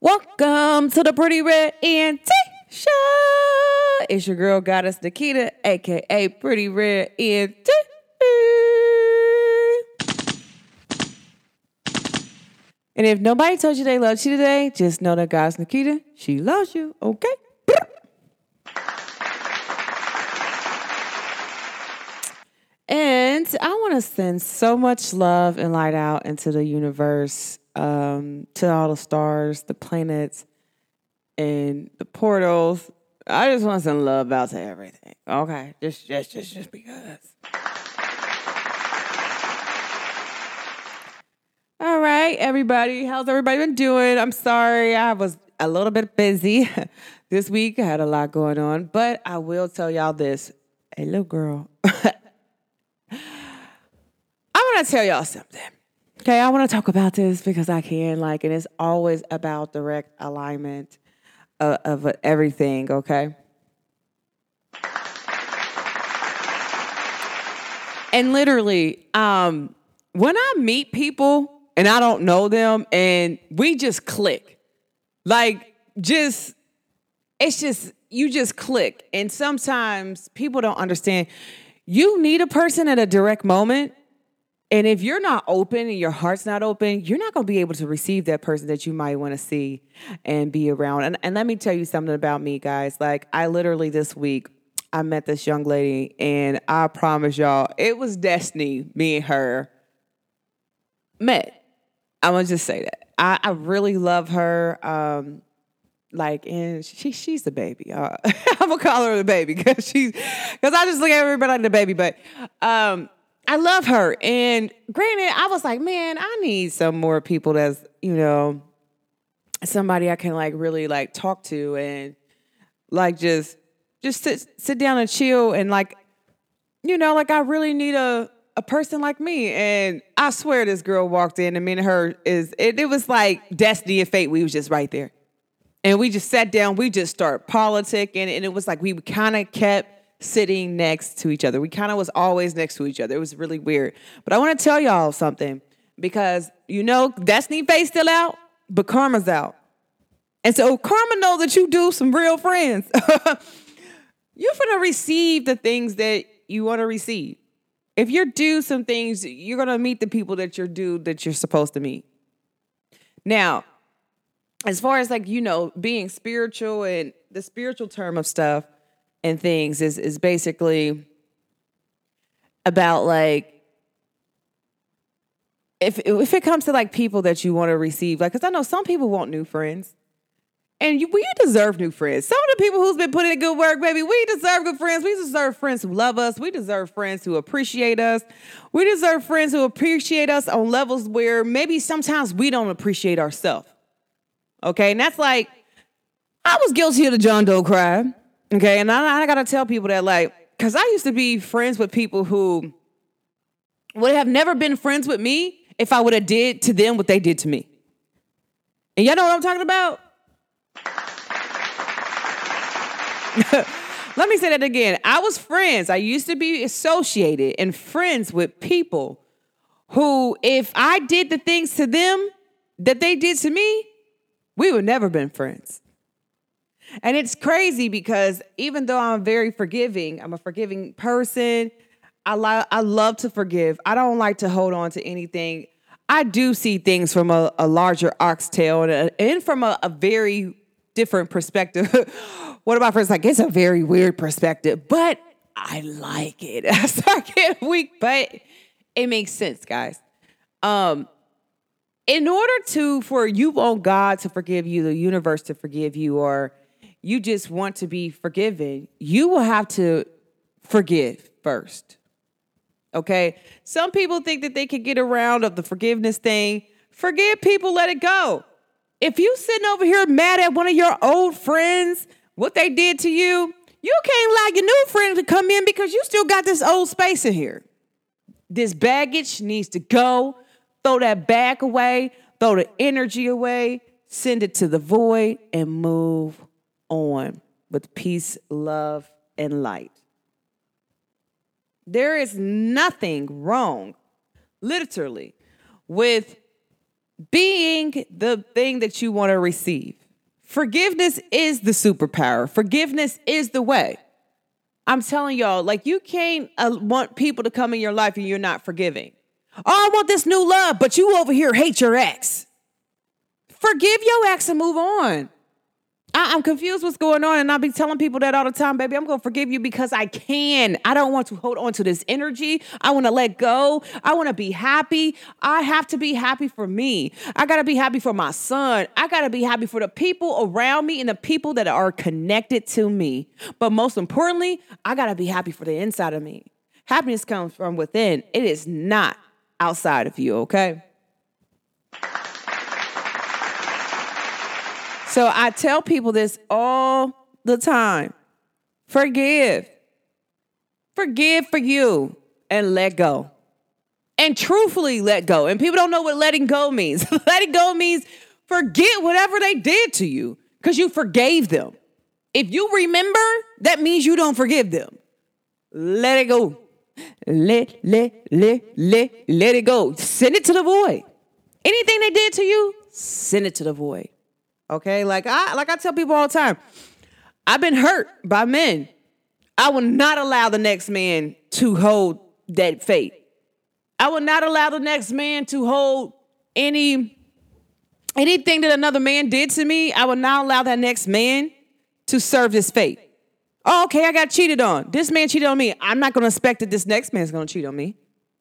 Welcome to the Pretty Red ENT Show. It's your girl goddess Nikita, aka Pretty Red ENT. And if nobody told you they loved you today, just know that goddess Nikita, she loves you, okay? And I want to send so much love and light out into the universe, um, to all the stars, the planets, and the portals. I just want to send love out to everything. Okay, just, just, just, just because. All right, everybody. How's everybody been doing? I'm sorry, I was a little bit busy this week. I had a lot going on, but I will tell y'all this. Hey, little girl. To tell y'all something. Okay, I want to talk about this because I can, like, and it's always about direct alignment of, of everything, okay? And literally, um, when I meet people and I don't know them and we just click, like, just, it's just, you just click. And sometimes people don't understand. You need a person at a direct moment and if you're not open and your heart's not open, you're not going to be able to receive that person that you might want to see and be around. And, and let me tell you something about me, guys. Like, I literally this week, I met this young lady, and I promise y'all, it was destiny, me and her met. I'm going to just say that. I, I really love her. Um, like and she she's the baby. Uh, I'm gonna call her the baby because she's because I just look at everybody like the baby. But um, I love her. And granted, I was like, man, I need some more people that's, you know, somebody I can like really like talk to and like just just sit sit down and chill and like, you know, like I really need a a person like me. And I swear this girl walked in and me and her is it, it was like destiny and fate. We was just right there. And we just sat down, we just started politicking, and it was like we kind of kept sitting next to each other. We kind of was always next to each other. It was really weird. But I want to tell y'all something because you know Destiny Face still out, but Karma's out. And so Karma know that you do some real friends. you're gonna receive the things that you want to receive. If you do some things, you're gonna meet the people that you're due that you're supposed to meet. Now, as far as like you know being spiritual and the spiritual term of stuff, and things is is basically about like if if it comes to like people that you want to receive, like because I know some people want new friends, and you, we deserve new friends. Some of the people who's been putting in good work, baby, we deserve good friends. We deserve friends who love us. We deserve friends who appreciate us. We deserve friends who appreciate us on levels where maybe sometimes we don't appreciate ourselves. Okay, and that's like I was guilty of the John Doe crime. Okay, and I, I gotta tell people that, like, because I used to be friends with people who would have never been friends with me if I would have did to them what they did to me. And y'all know what I'm talking about? Let me say that again. I was friends. I used to be associated and friends with people who, if I did the things to them that they did to me, we would never been friends. And it's crazy because even though I'm very forgiving, I'm a forgiving person. I li- I love to forgive. I don't like to hold on to anything. I do see things from a, a larger oxtail and, a, and from a, a, very different perspective. what about friends like it's a very weird perspective, but I like it. I getting weak, but it makes sense, guys. Um, in order to for you want God to forgive you, the universe to forgive you, or you just want to be forgiven, you will have to forgive first. Okay? Some people think that they can get around of the forgiveness thing. Forgive people, let it go. If you sitting over here mad at one of your old friends, what they did to you, you can't allow your new friend to come in because you still got this old space in here. This baggage needs to go. Throw that bag away, throw the energy away, send it to the void, and move on with peace, love, and light. There is nothing wrong literally, with being the thing that you want to receive. Forgiveness is the superpower. Forgiveness is the way. I'm telling y'all, like you can't uh, want people to come in your life and you're not forgiving. Oh, I want this new love, but you over here hate your ex. Forgive your ex and move on. I, am confused what's going on, and I'll be telling people that all the time, baby. I'm gonna forgive you because I can. I don't want to hold on to this energy. I want to let go. I want to be happy. I have to be happy for me. I gotta be happy for my son. I gotta be happy for the people around me and the people that are connected to me. But most importantly, I gotta be happy for the inside of me. Happiness comes from within. It is not outside of you. Okay. So I tell people this all the time forgive. Forgive for you and let go. And truthfully let go. And people don't know what letting go means. letting go means forget whatever they did to you because you forgave them. If you remember, that means you don't forgive them. Let it go. Let, let, let, let, let it go. Send it to the void. Anything they did to you, send it to the void. Okay, like I like I tell people all the time, I've been hurt by men. I will not allow the next man to hold that fate. I will not allow the next man to hold any anything that another man did to me. I will not allow that next man to serve his fate. Oh, okay, I got cheated on. This man cheated on me. I'm not going to expect that this next man's going to cheat on me.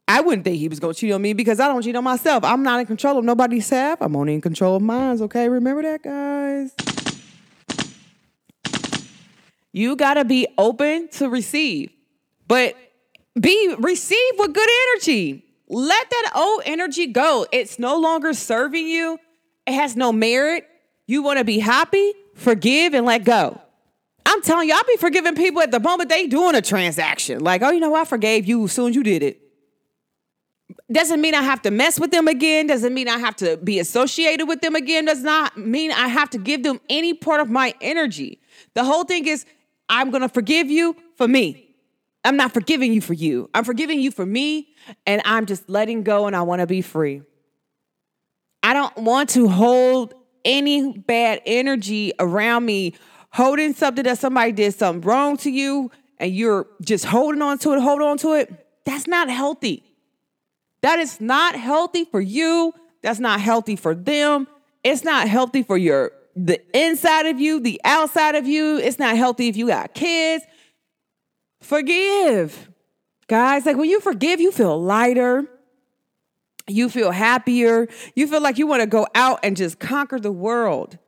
I wouldn't think he was gonna cheat on me because I don't cheat on myself. I'm not in control of nobody's half. I'm only in control of mine. Okay, remember that, guys. You gotta be open to receive, but be receive with good energy. Let that old energy go. It's no longer serving you. It has no merit. You want to be happy, forgive, and let go. I'm telling you, I'll be forgiving people at the moment they doing a transaction. Like, oh, you know, I forgave you as soon as you did it. Doesn't mean I have to mess with them again. Doesn't mean I have to be associated with them again. Does not mean I have to give them any part of my energy. The whole thing is, I'm going to forgive you for me. I'm not forgiving you for you. I'm forgiving you for me, and I'm just letting go, and I want to be free. I don't want to hold any bad energy around me, holding something that somebody did something wrong to you, and you're just holding on to it, hold on to it. That's not healthy. That is not healthy for you. That's not healthy for them. It's not healthy for your the inside of you, the outside of you. It's not healthy if you got kids. Forgive. Guys, like when you forgive, you feel lighter. You feel happier. You feel like you want to go out and just conquer the world.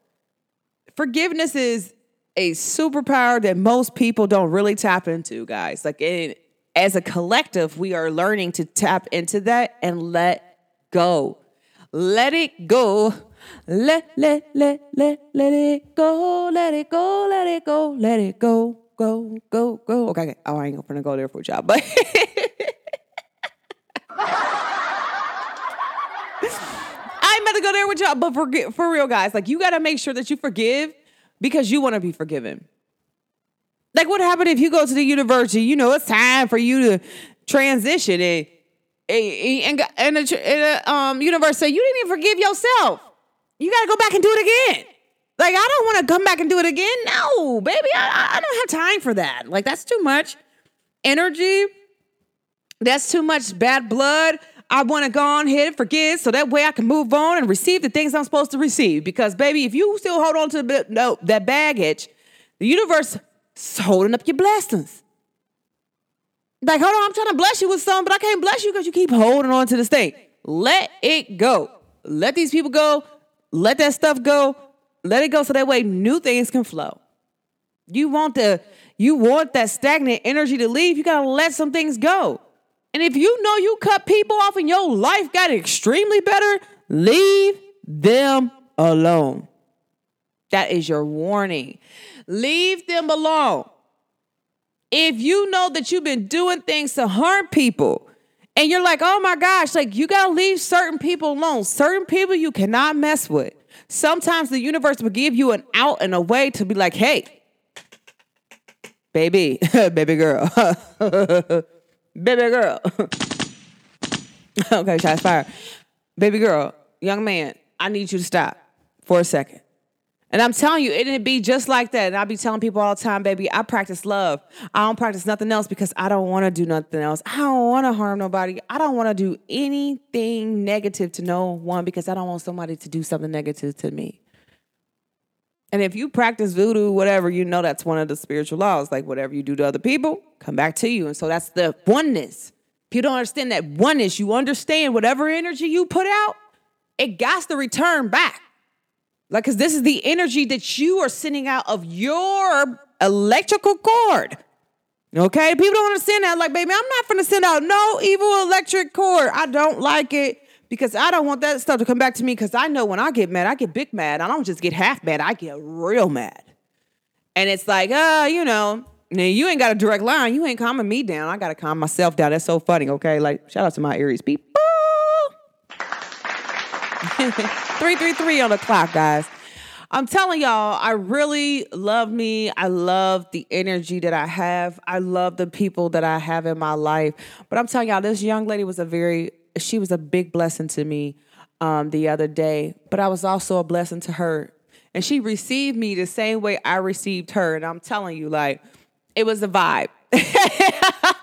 Forgiveness is a superpower that most people don't really tap into, guys. Like it, as a collective, we are learning to tap into that and let go. Let it go. Let, let, let, let, let it go. Let it go. Let it go. Let it go. Go, go, go. Okay, okay. Oh, I ain't gonna go there for a job, but I'm about to go there with y'all. But for, for real, guys, like you gotta make sure that you forgive because you wanna be forgiven. Like, what happened if you go to the university? You know, it's time for you to transition, and and and the um, university say you didn't even forgive yourself. You got to go back and do it again. Like, I don't want to come back and do it again. No, baby, I, I don't have time for that. Like, that's too much energy. That's too much bad blood. I want to go on ahead and forgive so that way I can move on and receive the things I'm supposed to receive. Because, baby, if you still hold on to the, no, that baggage, the universe holding up your blessings. Like, hold on, I'm trying to bless you with something, but I can't bless you because you keep holding on to this thing. Let it go. Let these people go. Let that stuff go. Let it go so that way new things can flow. You want the you want that stagnant energy to leave, you gotta let some things go. And if you know you cut people off and your life got extremely better, leave them alone. That is your warning. Leave them alone. If you know that you've been doing things to harm people, and you're like, oh my gosh, like you gotta leave certain people alone. Certain people you cannot mess with. Sometimes the universe will give you an out and a way to be like, hey, baby, baby girl, baby girl. okay, shots fired. Baby girl, young man, I need you to stop for a second. And I'm telling you, it'd be just like that. And I be telling people all the time, baby, I practice love. I don't practice nothing else because I don't want to do nothing else. I don't want to harm nobody. I don't want to do anything negative to no one because I don't want somebody to do something negative to me. And if you practice voodoo, whatever, you know that's one of the spiritual laws. Like whatever you do to other people, come back to you. And so that's the oneness. If you don't understand that oneness, you understand whatever energy you put out, it got to return back. Like, because this is the energy that you are sending out of your electrical cord. Okay? People don't understand that. Like, baby, I'm not gonna send out no evil electric cord. I don't like it because I don't want that stuff to come back to me because I know when I get mad, I get big mad. I don't just get half mad, I get real mad. And it's like, uh, you know, now you ain't got a direct line. You ain't calming me down. I gotta calm myself down. That's so funny, okay? Like, shout out to my Aries people. 333 on the clock, guys. I'm telling y'all, I really love me. I love the energy that I have. I love the people that I have in my life. But I'm telling y'all, this young lady was a very, she was a big blessing to me um, the other day. But I was also a blessing to her. And she received me the same way I received her. And I'm telling you, like, it was a vibe. it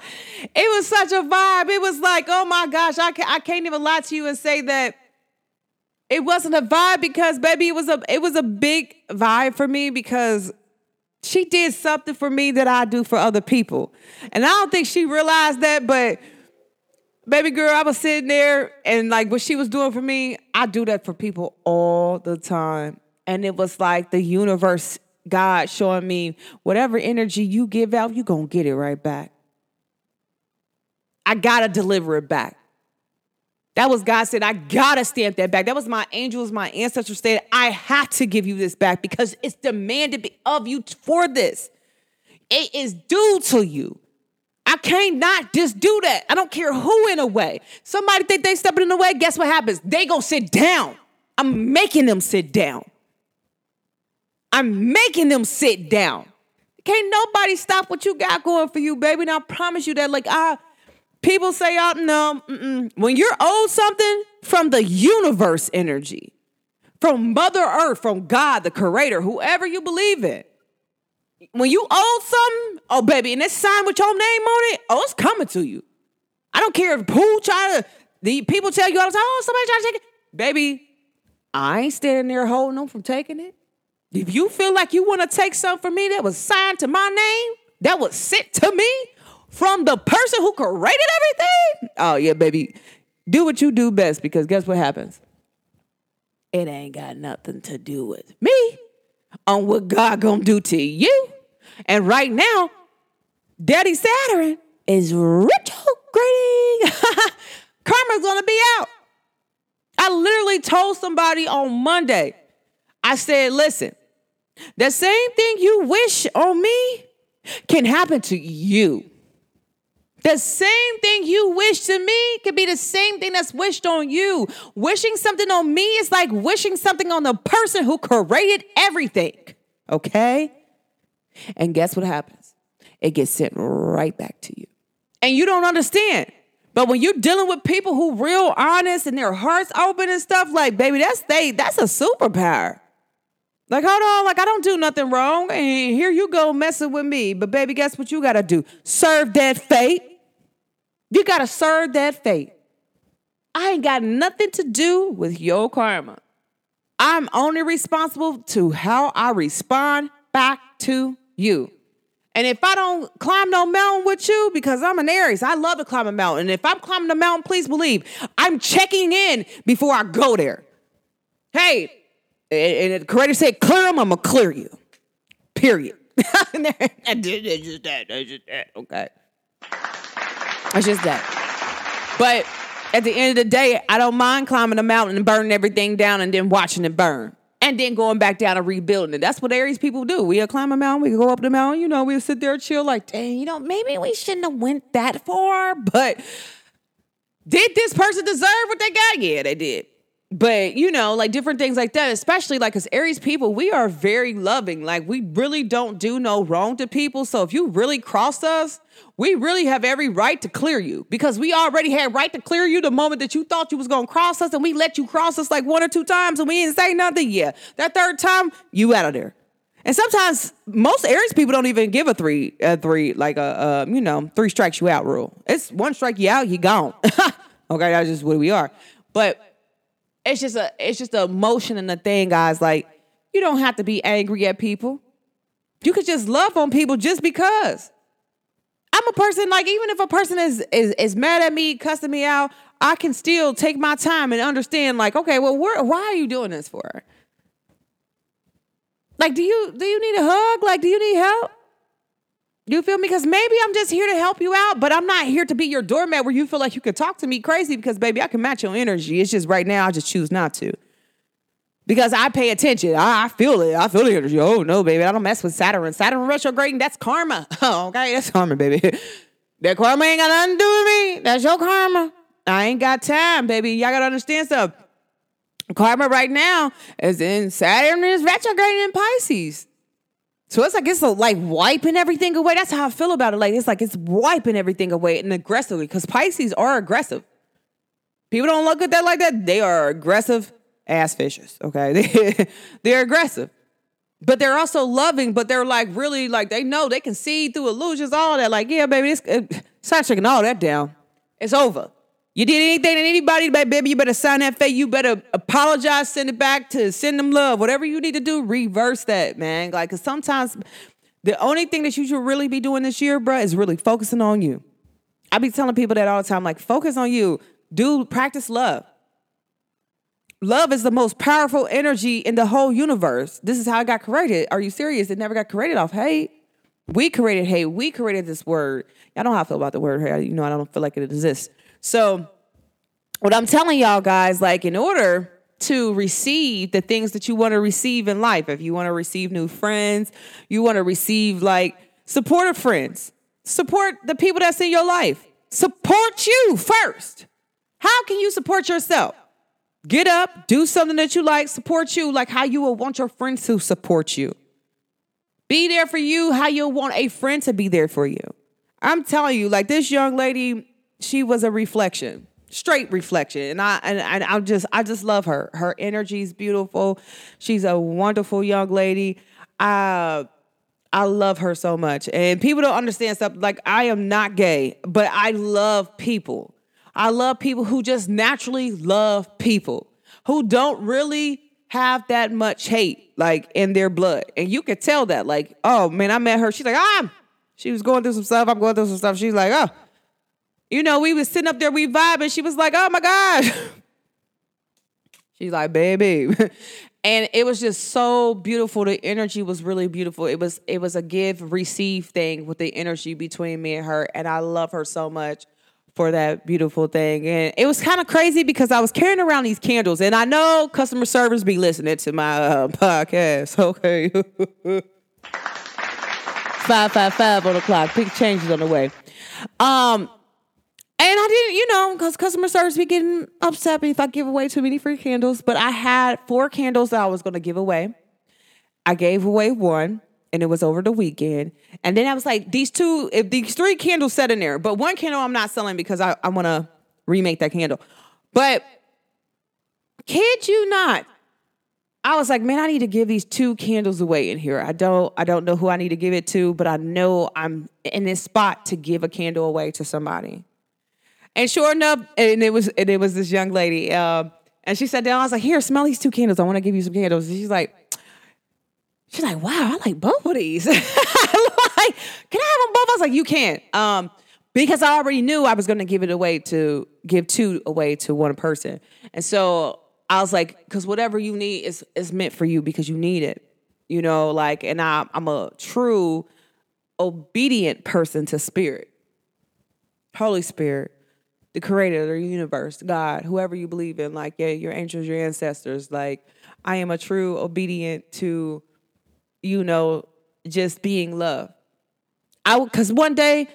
was such a vibe. It was like, oh my gosh, I can't, I can't even lie to you and say that it wasn't a vibe because baby, it was a it was a big vibe for me because she did something for me that I do for other people. And I don't think she realized that, but baby girl, I was sitting there and like what she was doing for me, I do that for people all the time. And it was like the universe, God showing me whatever energy you give out, you're gonna get it right back. I gotta deliver it back. That was God said, I gotta stamp that back. That was my angels, my ancestors said, I have to give you this back because it's demanded of you for this. It is due to you. I can't not just do that. I don't care who in a way. Somebody think they stepping in the way, guess what happens? They gonna sit down. I'm making them sit down. I'm making them sit down. Can't nobody stop what you got going for you, baby. And I promise you that, like, I people say, oh, no, mm-mm. when you're owed something from the universe energy, from Mother Earth, from God, the creator, whoever you believe in, when you owe something, oh, baby, and it's signed with your name on it, oh, it's coming to you. I don't care if who try to, the people tell you all the time, oh, somebody try to take it. Baby, I ain't standing there holding them from taking it. If you feel like you want to take something from me that was signed to my name, that was sent to me, from the person who created everything? Oh, yeah, baby. Do what you do best because guess what happens? It ain't got nothing to do with me on what God gonna do to you. And right now, Daddy Saturn is retrograding. Karma's gonna be out. I literally told somebody on Monday, I said, listen, the same thing you wish on me can happen to you. The same thing you wish to me could be the same thing that's wished on you. Wishing something on me is like wishing something on the person who created everything. Okay? And guess what happens? It gets sent right back to you. And you don't understand. But when you're dealing with people who real honest and their hearts open and stuff, like, baby, that's they that's a superpower. Like, hold on, like I don't do nothing wrong. And here you go messing with me. But baby, guess what you gotta do? Serve that fate. You got to serve that fate. I ain't got nothing to do with your karma. I'm only responsible to how I respond back to you. And if I don't climb no mountain with you, because I'm an Aries, I love to climb a mountain. And if I'm climbing a mountain, please believe I'm checking in before I go there. Hey, and the creator said, clear them, I'm gonna clear you. Period. That's just that. That's just that. Okay. It's just that. But at the end of the day, I don't mind climbing a mountain and burning everything down and then watching it burn. And then going back down and rebuilding it. That's what Aries people do. We'll climb a mountain, we go up the mountain, you know, we'll sit there chill like, dang, you know, maybe we shouldn't have went that far. But did this person deserve what they got? Yeah, they did. But you know, like different things like that, especially like as Aries people, we are very loving. Like we really don't do no wrong to people. So if you really cross us, we really have every right to clear you because we already had right to clear you the moment that you thought you was gonna cross us, and we let you cross us like one or two times, and we didn't say nothing. Yeah, that third time, you out of there. And sometimes most Aries people don't even give a three, a three, like a, you know, three strikes you out rule. It's one strike you out, you gone. okay, that's just what we are. But it's just a, it's just a emotion and a thing, guys. Like you don't have to be angry at people. You could just love on people just because. I'm a person like even if a person is is is mad at me, cussing me out, I can still take my time and understand. Like, okay, well, why are you doing this for? Like, do you do you need a hug? Like, do you need help? You feel me? Because maybe I'm just here to help you out, but I'm not here to be your doormat where you feel like you could talk to me crazy because, baby, I can match your energy. It's just right now, I just choose not to. Because I pay attention. I, feel it. I feel the energy. Oh, no, baby. I don't mess with Saturn. Saturn retrograding, that's karma. Okay, that's karma, baby. that karma ain't got nothing to do with me. That's your karma. I ain't got time, baby. Y'all gotta understand stuff. Karma right now is in Saturn is retrograding in Pisces. So it's like it's like wiping everything away. That's how I feel about it. Like it's like it's wiping everything away and aggressively because Pisces are aggressive. People don't look at that like that. They are aggressive ass fishes. Okay, they, are aggressive, but they're also loving. But they're like really like they know they can see through illusions, all that. Like yeah, baby, it's, it's not taking all that down. It's over. You did anything to anybody, baby, you better sign that fate. You better apologize, send it back to send them love. Whatever you need to do, reverse that, man. Like, cause sometimes the only thing that you should really be doing this year, bro, is really focusing on you. I be telling people that all the time, like, focus on you. Do practice love. Love is the most powerful energy in the whole universe. This is how it got created. Are you serious? It never got created off hate. We created hate. We created this word. I don't know how I feel about the word hate. You know, I don't feel like it exists. So, what I'm telling y'all guys, like, in order to receive the things that you want to receive in life, if you want to receive new friends, you want to receive like supportive friends, support the people that's in your life, support you first. How can you support yourself? Get up, do something that you like, support you like how you would want your friends to support you. Be there for you how you want a friend to be there for you. I'm telling you, like this young lady, she was a reflection straight reflection. And i and, i just i just love her. Her energy is beautiful. She's a wonderful young lady. I i love her so much. And people don't understand stuff like i am not gay but i love people. I love people who just naturally love people who don't really have that much hate like in their blood. And you could tell that like oh man i met her. She's like ah she was going through some stuff. I'm going through some stuff. She's like oh you know, we was sitting up there, we vibing. She was like, oh my God. She's like, baby. and it was just so beautiful. The energy was really beautiful. It was it was a give receive thing with the energy between me and her. And I love her so much for that beautiful thing. And it was kind of crazy because I was carrying around these candles. And I know customer service be listening to my uh, podcast. Okay. 555 on the clock. Big changes on the way. Um, and I didn't, you know, because customer service be getting upset if I give away too many free candles. But I had four candles that I was going to give away. I gave away one, and it was over the weekend. And then I was like, these two, if these three candles set in there, but one candle I'm not selling because I, I want to remake that candle. But kid you not, I was like, man, I need to give these two candles away in here. I don't, I don't know who I need to give it to, but I know I'm in this spot to give a candle away to somebody. And sure enough, and it was and it was this young lady, uh, and she sat down. I was like, "Here, smell these two candles. I want to give you some candles." And she's like, "She's like, wow, I like both of these. like, can I have them both?" I was like, "You can't." Um, because I already knew I was going to give it away to give two away to one person, and so I was like, "Because whatever you need is is meant for you because you need it." You know, like, and I, I'm a true obedient person to spirit, Holy Spirit the creator the universe, God, whoever you believe in, like, yeah, your angels, your ancestors. Like, I am a true obedient to, you know, just being love. I because one day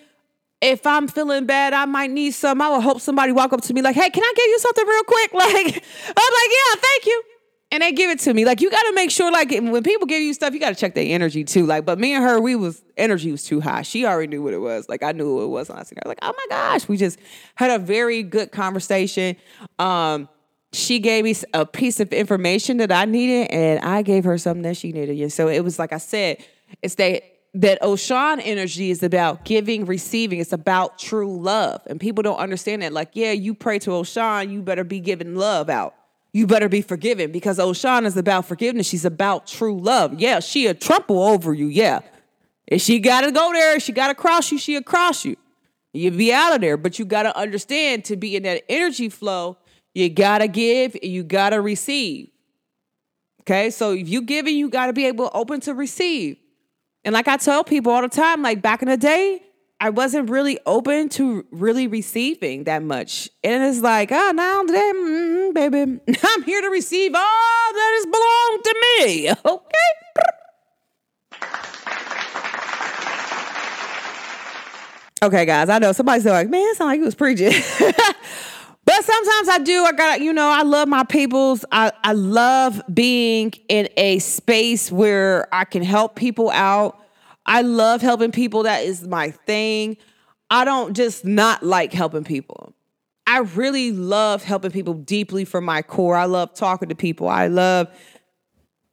if I'm feeling bad, I might need some. I would hope somebody walk up to me like, "Hey, can I give you something real quick?" Like, I'm like, "Yeah, thank you." And they give it to me. Like, you got to make sure, like, when people give you stuff, you got to check their energy too. Like, but me and her, we was energy was too high. She already knew what it was. Like, I knew what it was. And I was like, "Oh my gosh!" We just had a very good conversation. Um, she gave me a piece of information that I needed, and I gave her something that she needed. And so it was like I said, it's that that Oshun energy is about giving, receiving. It's about true love. And people don't understand that. Like, yeah, you pray to Oshun, you better be giving love out. You better be forgiven because Oshun is about forgiveness. She's about true love. Yeah, she a trample over you. Yeah. If she gotta go there, she gotta cross you, she'll cross you. You be out of there. But you gotta understand to be in that energy flow, you gotta give, and you gotta receive. Okay, so if you giving, you gotta be able open to receive. And like I tell people all the time, like back in the day, I wasn't really open to really receiving that much. And it's like, oh, now today, mm, baby, I'm here to receive all that is belong to me. Okay. okay, guys, I know somebody's like, man, it sound like he was preaching. But sometimes I do. I got, you know, I love my peoples. I, I love being in a space where I can help people out. I love helping people. That is my thing. I don't just not like helping people. I really love helping people deeply from my core. I love talking to people. I love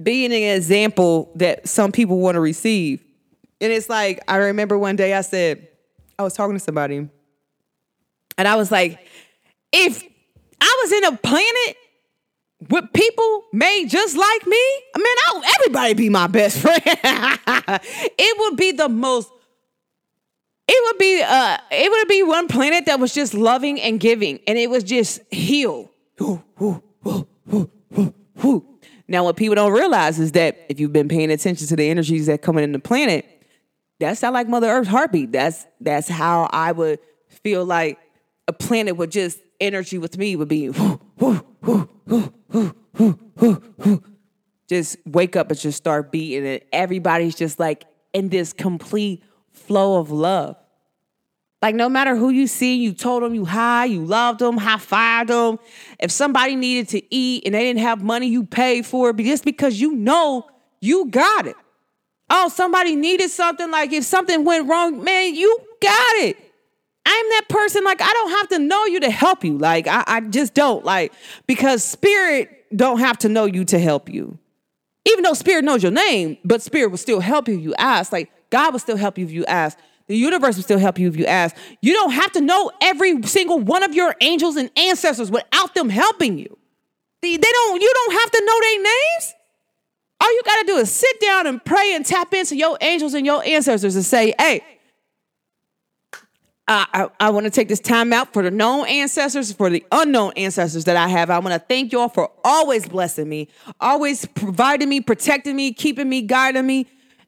being an example that some people want to receive. And it's like, I remember one day I said, I was talking to somebody, and I was like, if I was in a planet with people made just like me, I mean, I'll, everybody be my best friend. it would be the most. It would be uh it would be one planet that was just loving and giving, and it was just heal. Now, what people don't realize is that if you've been paying attention to the energies that come in the planet, that's not like Mother Earth's heartbeat. That's that's how I would feel like a planet would just energy with me would be just wake up and just start beating and everybody's just like in this complete flow of love. Like no matter who you see, you told them you hi, you loved them, high fived them. If somebody needed to eat and they didn't have money, you paid for it just because you know you got it. Oh, somebody needed something. Like if something went wrong, man, you got it. I'm that person, like, I don't have to know you to help you. Like, I, I just don't. Like, because spirit don't have to know you to help you. Even though spirit knows your name, but spirit will still help you if you ask. Like, God will still help you if you ask. The universe will still help you if you ask. You don't have to know every single one of your angels and ancestors without them helping you. They don't, you don't have to know their names. All you got to do is sit down and pray and tap into your angels and your ancestors and say, hey, I, I, want to take this time out for the known ancestors, for the unknown ancestors that I have. I want to thank y'all for always blessing me, always providing me, protecting me, keeping me, guiding me,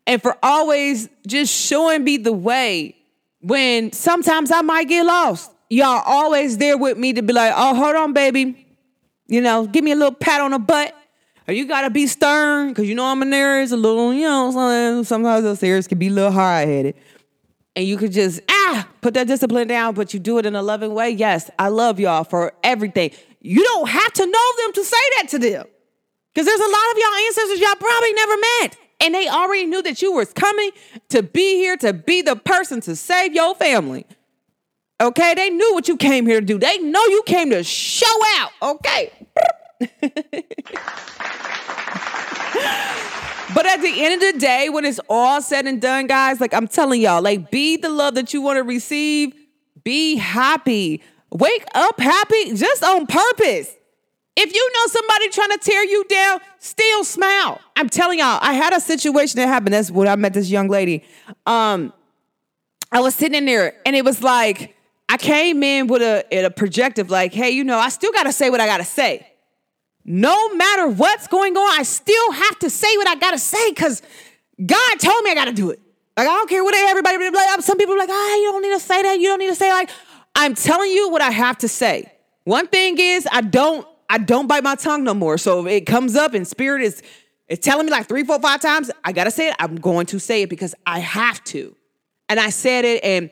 and for always just showing me the way when sometimes I might get lost. Y'all always there with me to be like, oh, hold on, baby. You know, give me a little pat on the butt. Or you gotta be stern, because you know I'm there is a little, you know, sometimes those ears can be a little hard headed and you could just ah put that discipline down, but you do it in a loving way. Yes, I love y'all for everything. You don't have to know them to say that to them. Because there's a lot of y'all ancestors y'all probably never met. And they already knew that you was coming to be here to be the person to save your family. Okay, they knew what you came here to do. They know you came to show out. Okay. But at the end of the day, when it's all said and done, guys, like I'm telling y'all, like be the love that you want to receive. Be happy. Wake up happy just on purpose. If you know somebody trying to tear you down, still smile. I'm telling y'all, I had a situation that happened. That's when I met this young lady. Um, I was sitting in there and it was like, I came in with a, a projective, like, hey, you know, I still gotta say what I gotta say no matter what's going on, I still have to say what I gotta say because God told me I gotta do it. Like, I don't care what everybody, like, some people like, ah, oh, you don't need to say that. You don't need to say like, I'm telling you what I have to say. One thing is, I don't, I don't bite my tongue no more. So if it comes up and spirit is, it's telling me like three, four, five times, I gotta say it. I'm going to say it because I have to. And I said it, and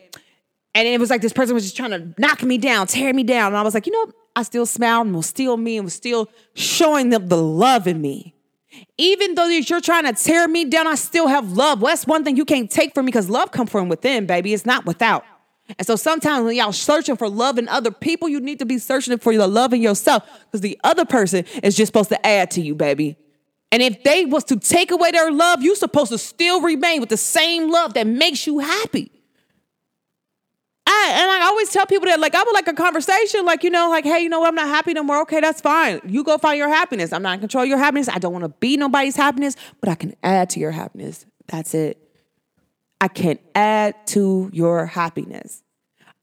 And it was like this person was just trying to knock me down, tear me down. And I was like, you know, I still smiled and was still me and was still showing them the love in me. Even though you're trying to tear me down, I still have love. Well, that's one thing you can't take from me because love comes from within, baby. It's not without. And so sometimes when y'all searching for love in other people, you need to be searching for the love in yourself because the other person is just supposed to add to you, baby. And if they was to take away their love, you're supposed to still remain with the same love that makes you happy. I, and I always tell people that, like, I would like a conversation, like, you know, like, hey, you know what, I'm not happy no more. Okay, that's fine. You go find your happiness. I'm not in control of your happiness. I don't want to be nobody's happiness, but I can add to your happiness. That's it. I can add to your happiness.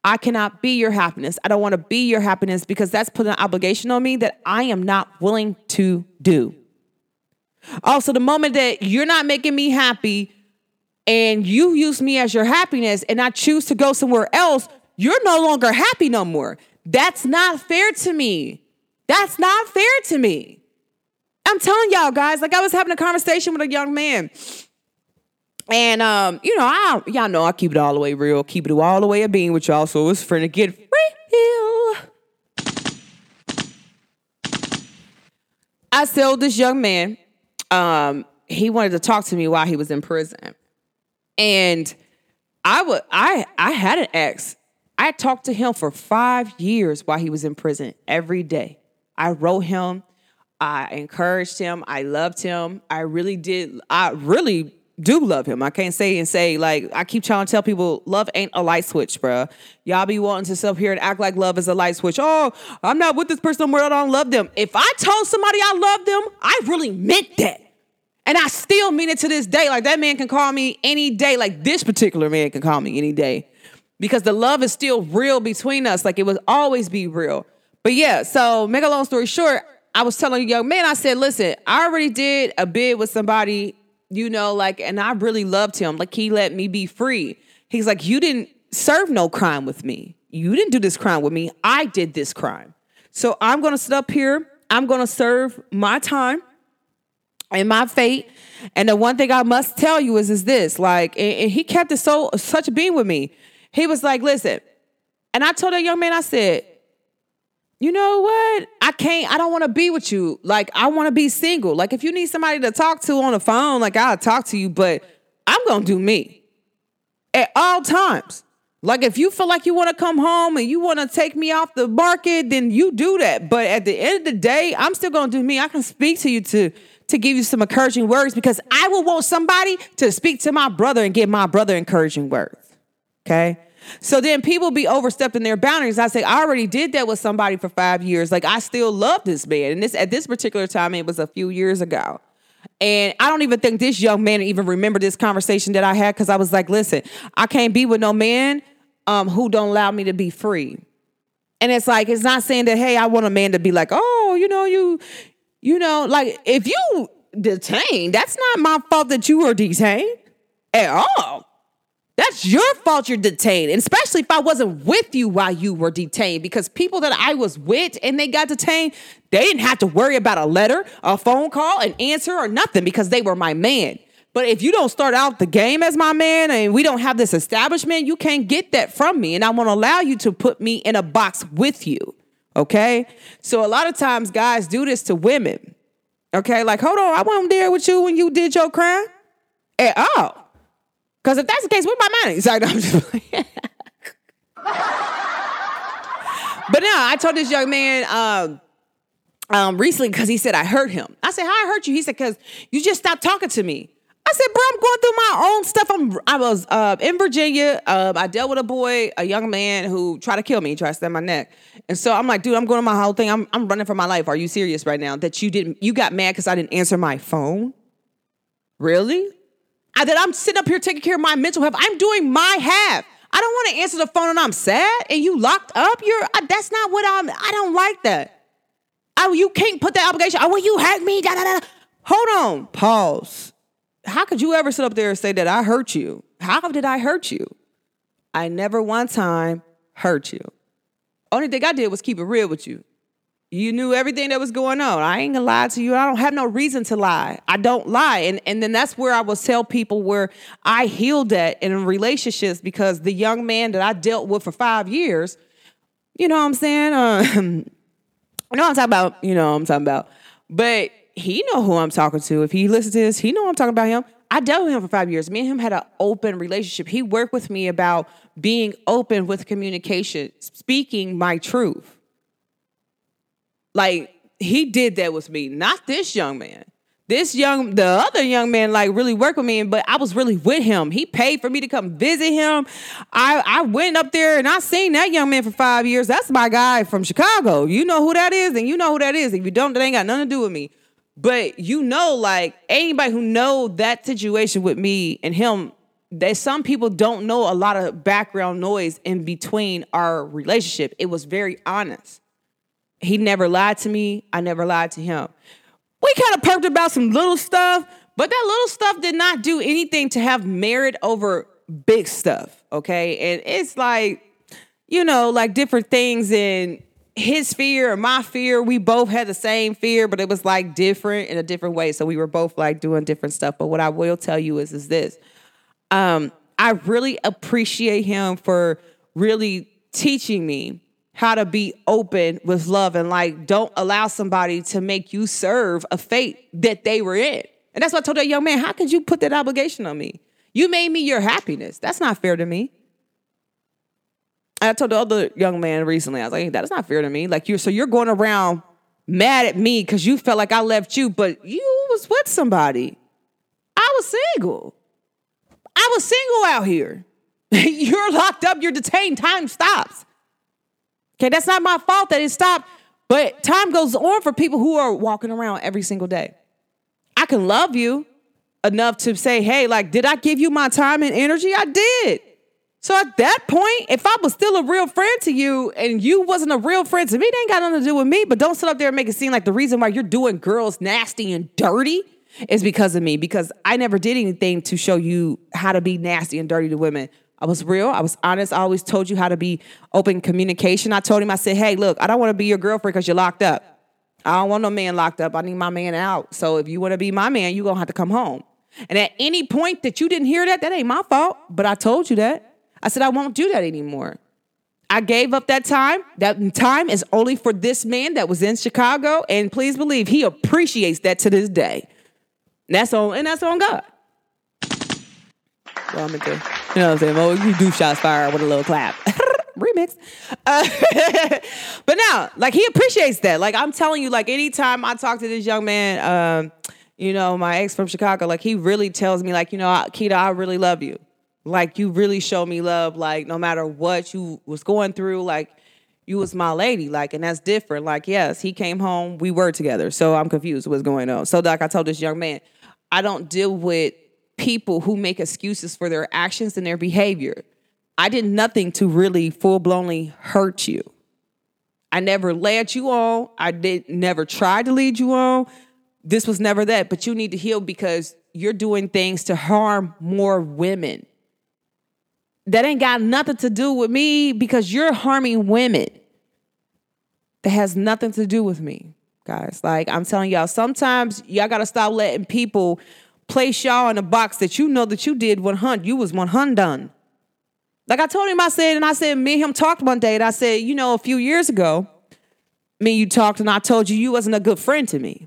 I cannot be your happiness. I don't want to be your happiness because that's putting an obligation on me that I am not willing to do. Also, the moment that you're not making me happy and you use me as your happiness and I choose to go somewhere else, you're no longer happy no more. That's not fair to me. That's not fair to me. I'm telling y'all guys, like I was having a conversation with a young man. And um, you know, I y'all know I keep it all the way real, keep it all the way a being with y'all, so it's for to get real. I told this young man, um, he wanted to talk to me while he was in prison. And I would I I had an ex. I talked to him for five years while he was in prison every day. I wrote him, I encouraged him, I loved him. I really did, I really do love him. I can't say and say, like, I keep trying to tell people love ain't a light switch, bruh. Y'all be wanting to sit up here and act like love is a light switch. Oh, I'm not with this person where I don't love them. If I told somebody I love them, I really meant that. And I still mean it to this day. Like that man can call me any day. Like this particular man can call me any day. Because the love is still real between us. Like it will always be real. But yeah, so make a long story short, I was telling a young man, I said, listen, I already did a bid with somebody, you know, like, and I really loved him. Like he let me be free. He's like, you didn't serve no crime with me. You didn't do this crime with me. I did this crime. So I'm gonna sit up here. I'm gonna serve my time and my fate. And the one thing I must tell you is, is this like, and, and he kept it so such a being with me. He was like, listen, and I told that young man, I said, you know what? I can't, I don't want to be with you. Like, I want to be single. Like, if you need somebody to talk to on the phone, like, I'll talk to you, but I'm going to do me at all times. Like, if you feel like you want to come home and you want to take me off the market, then you do that. But at the end of the day, I'm still going to do me. I can speak to you to to give you some encouraging words because I will want somebody to speak to my brother and give my brother encouraging words. Okay. So then people be overstepping their boundaries. I say, I already did that with somebody for five years. Like I still love this man. And this at this particular time, it was a few years ago. And I don't even think this young man even remember this conversation that I had because I was like, listen, I can't be with no man um, who don't allow me to be free. And it's like, it's not saying that, hey, I want a man to be like, oh, you know, you you know, like if you detained, that's not my fault that you were detained at all. That's your fault you're detained, and especially if I wasn't with you while you were detained. Because people that I was with and they got detained, they didn't have to worry about a letter, a phone call, an answer, or nothing because they were my man. But if you don't start out the game as my man and we don't have this establishment, you can't get that from me. And I won't allow you to put me in a box with you. Okay. So a lot of times guys do this to women. Okay. Like, hold on, I wasn't there with you when you did your crime at all. Because if that's the case, where my money? Sorry, no, I'm just But now I told this young man um, um, recently because he said I hurt him. I said, How I hurt you? He said, Because you just stopped talking to me. I said, bro, I'm going through my own stuff. I'm, I was uh, in Virginia. Uh, I dealt with a boy, a young man who tried to kill me, tried to stab my neck. And so I'm like, dude, I'm going to my whole thing. I'm, I'm running for my life. Are you serious right now? That you didn't, you got mad because I didn't answer my phone? Really? I, that I'm sitting up here taking care of my mental health. I'm doing my half. I don't want to answer the phone and I'm sad and you locked up. You're, that's not what I'm, I don't like that. I, you can't put that obligation. Oh, you hurt me. Da, da, da. Hold on. Pause how could you ever sit up there and say that I hurt you? How did I hurt you? I never one time hurt you. Only thing I did was keep it real with you. You knew everything that was going on. I ain't gonna lie to you. I don't have no reason to lie. I don't lie. And and then that's where I will tell people where I healed that in relationships because the young man that I dealt with for five years, you know what I'm saying? Um, I know I'm talking about, you know what I'm talking about. But he know who I'm talking to. If he listens to this, he know I'm talking about him. I dealt with him for five years. Me and him had an open relationship. He worked with me about being open with communication, speaking my truth. Like he did that with me, not this young man. This young, the other young man, like really worked with me, but I was really with him. He paid for me to come visit him. I I went up there and I seen that young man for five years. That's my guy from Chicago. You know who that is, and you know who that is. If you don't, that ain't got nothing to do with me. But you know, like anybody who know that situation with me and him, that some people don't know a lot of background noise in between our relationship. It was very honest. He never lied to me. I never lied to him. We kind of perked about some little stuff, but that little stuff did not do anything to have merit over big stuff. Okay. And it's like, you know, like different things in his fear or my fear. We both had the same fear, but it was like different in a different way. So we were both like doing different stuff. But what I will tell you is, is this. Um, I really appreciate him for really teaching me how to be open with love and like don't allow somebody to make you serve a fate that they were in. And that's what I told that young man, how could you put that obligation on me? You made me your happiness. That's not fair to me. I told the other young man recently, I was like, that is not fair to me. Like you so you're going around mad at me because you felt like I left you, but you was with somebody. I was single. I was single out here. you're locked up, you're detained, time stops. Okay, that's not my fault that it stopped, but time goes on for people who are walking around every single day. I can love you enough to say, hey, like, did I give you my time and energy? I did. So at that point, if I was still a real friend to you and you wasn't a real friend to me, it ain't got nothing to do with me. But don't sit up there and make it seem like the reason why you're doing girls nasty and dirty is because of me. Because I never did anything to show you how to be nasty and dirty to women. I was real. I was honest. I always told you how to be open communication. I told him, I said, hey, look, I don't want to be your girlfriend because you're locked up. I don't want no man locked up. I need my man out. So if you want to be my man, you're going to have to come home. And at any point that you didn't hear that, that ain't my fault. But I told you that. I said, I won't do that anymore. I gave up that time. That time is only for this man that was in Chicago. And please believe he appreciates that to this day. And that's on, and that's on God. Well, I'm. You know what I'm saying? Well, you do shots fired with a little clap. Remix. Uh, but now, like, he appreciates that. Like, I'm telling you, like, anytime I talk to this young man, um, you know, my ex from Chicago, like, he really tells me, like, you know, Keita, I really love you. Like, you really show me love. Like, no matter what you was going through, like, you was my lady. Like, and that's different. Like, yes, he came home, we were together. So I'm confused what's going on. So, like I told this young man, I don't deal with people who make excuses for their actions and their behavior. I did nothing to really full blownly hurt you. I never led you on. I did never tried to lead you on. This was never that. But you need to heal because you're doing things to harm more women. That ain't got nothing to do with me because you're harming women. That has nothing to do with me, guys. Like I'm telling y'all, sometimes y'all gotta stop letting people place y'all in a box that you know that you did 100. You was 100 done. Like I told him, I said, and I said, me and him talked one day, and I said, you know, a few years ago, me and you talked, and I told you you wasn't a good friend to me.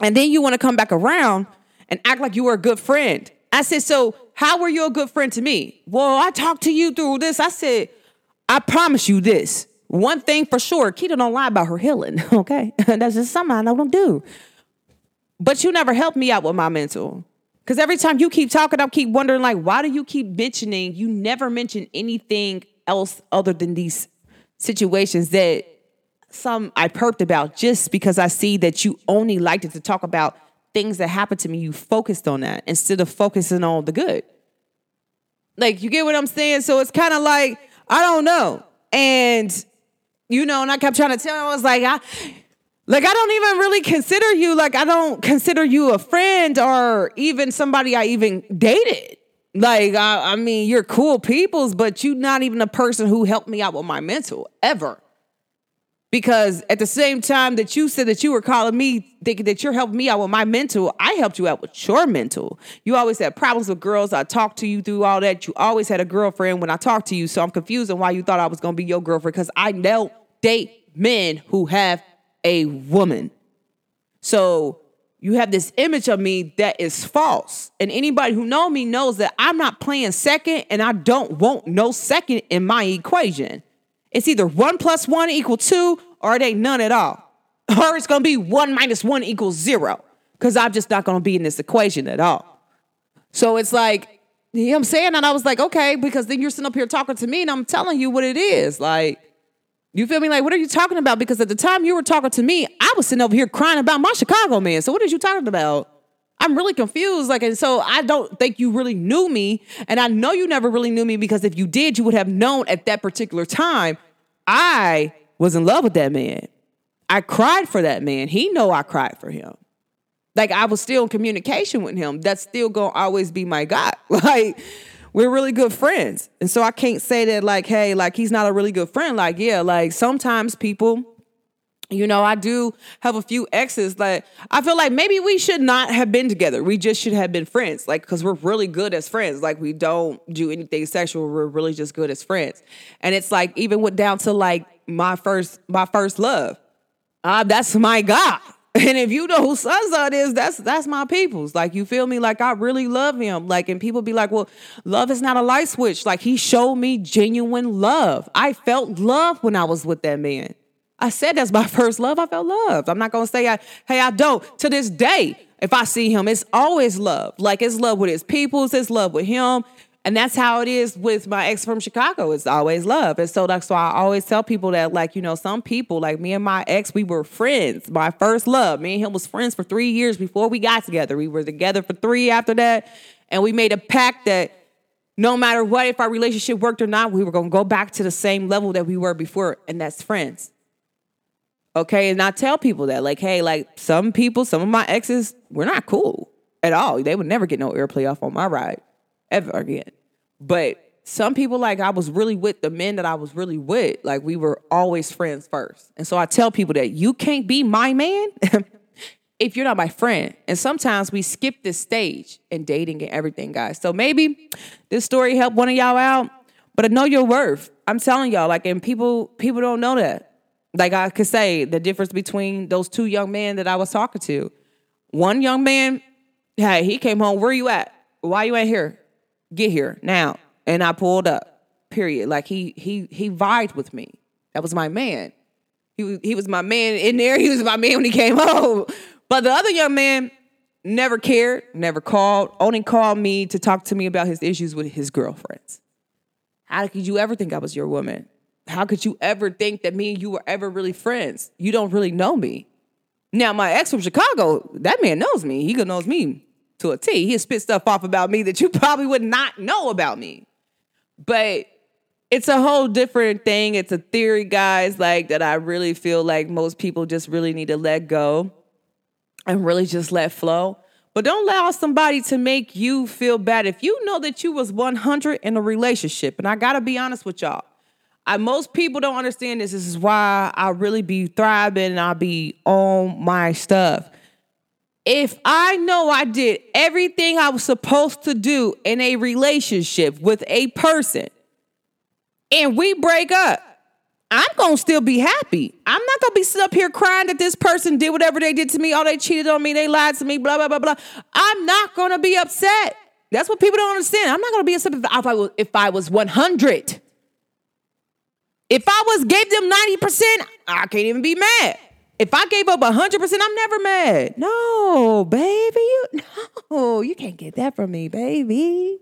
And then you want to come back around and act like you were a good friend. I said, so how were you a good friend to me? Well, I talked to you through this. I said, I promise you this. One thing for sure, Keita don't lie about her healing, okay? That's just something I don't do. But you never helped me out with my mental. Because every time you keep talking, I keep wondering, like, why do you keep mentioning? You never mention anything else other than these situations that some I perked about just because I see that you only liked it to talk about things that happened to me. You focused on that instead of focusing on the good. Like, you get what I'm saying? So it's kind of like, I don't know. And, you know, and I kept trying to tell him, I was like, I, like I don't even really consider you like I don't consider you a friend or even somebody I even dated. Like I, I mean, you're cool peoples, but you're not even a person who helped me out with my mental ever. Because at the same time that you said that you were calling me, thinking that you're helping me out with my mental, I helped you out with your mental. You always had problems with girls. I talked to you through all that. You always had a girlfriend when I talked to you. So I'm confused on why you thought I was going to be your girlfriend because I don't date men who have a woman. So you have this image of me that is false. And anybody who know me knows that I'm not playing second and I don't want no second in my equation. It's either one plus one equal two, or it ain't none at all. Or it's gonna be one minus one equals zero. Cause I'm just not gonna be in this equation at all. So it's like, you know what I'm saying? And I was like, okay, because then you're sitting up here talking to me and I'm telling you what it is. Like, you feel me? Like, what are you talking about? Because at the time you were talking to me, I was sitting over here crying about my Chicago man. So what are you talking about? I'm really confused. Like, and so I don't think you really knew me. And I know you never really knew me because if you did, you would have known at that particular time I was in love with that man. I cried for that man. He know I cried for him. Like I was still in communication with him. That's still gonna always be my guy. Like we're really good friends. And so I can't say that like, hey, like he's not a really good friend. Like, yeah, like sometimes people you know, I do have a few exes that I feel like maybe we should not have been together. We just should have been friends, like, because we're really good as friends. Like, we don't do anything sexual. We're really just good as friends. And it's like, even went down to like my first, my first love. Uh, that's my guy. And if you know who Sunzon is, that's that's my people's. Like you feel me? Like I really love him. Like and people be like, well, love is not a light switch. Like he showed me genuine love. I felt love when I was with that man. I said that's my first love. I felt loved. I'm not gonna say, I, hey, I don't. To this day, if I see him, it's always love. Like it's love with his peoples, it's love with him. And that's how it is with my ex from Chicago. It's always love. And so that's why I always tell people that, like, you know, some people, like me and my ex, we were friends. My first love. Me and him was friends for three years before we got together. We were together for three after that. And we made a pact that no matter what, if our relationship worked or not, we were gonna go back to the same level that we were before, and that's friends. Okay. And I tell people that, like, hey, like some people, some of my exes, we're not cool at all. They would never get no airplay off on my ride ever again. But some people, like, I was really with the men that I was really with. Like, we were always friends first. And so I tell people that you can't be my man if you're not my friend. And sometimes we skip this stage in dating and everything, guys. So maybe this story helped one of y'all out. But I know your worth. I'm telling y'all, like, and people people don't know that like I could say the difference between those two young men that I was talking to. One young man, hey, he came home. Where you at? Why you ain't here? Get here now. And I pulled up. Period. Like he he he vibed with me. That was my man. He was he was my man in there. He was my man when he came home. But the other young man never cared, never called, only called me to talk to me about his issues with his girlfriends. How could you ever think I was your woman? How could you ever think that me and you were ever really friends? You don't really know me. Now, my ex from Chicago, that man knows me. He knows me to a T. He spit stuff off about me that you probably would not know about me. But it's a whole different thing. It's a theory, guys, like that I really feel like most people just really need to let go and really just let flow. But don't allow somebody to make you feel bad. If you know that you was 100 in a relationship, and I got to be honest with y'all, I, most people don't understand this. This is why I really be thriving and I be on my stuff. If I know I did everything I was supposed to do in a relationship with a person and we break up, I'm gonna still be happy. I'm not gonna be sitting up here crying that this person did whatever they did to me, oh, they cheated on me, they lied to me, blah, blah, blah, blah. I'm not gonna be upset. That's what people don't understand. I'm not gonna be upset if I was, if I was 100. If I was gave them 90%, I can't even be mad. If I gave up 100%, I'm never mad. No, baby. You, no, you can't get that from me, baby.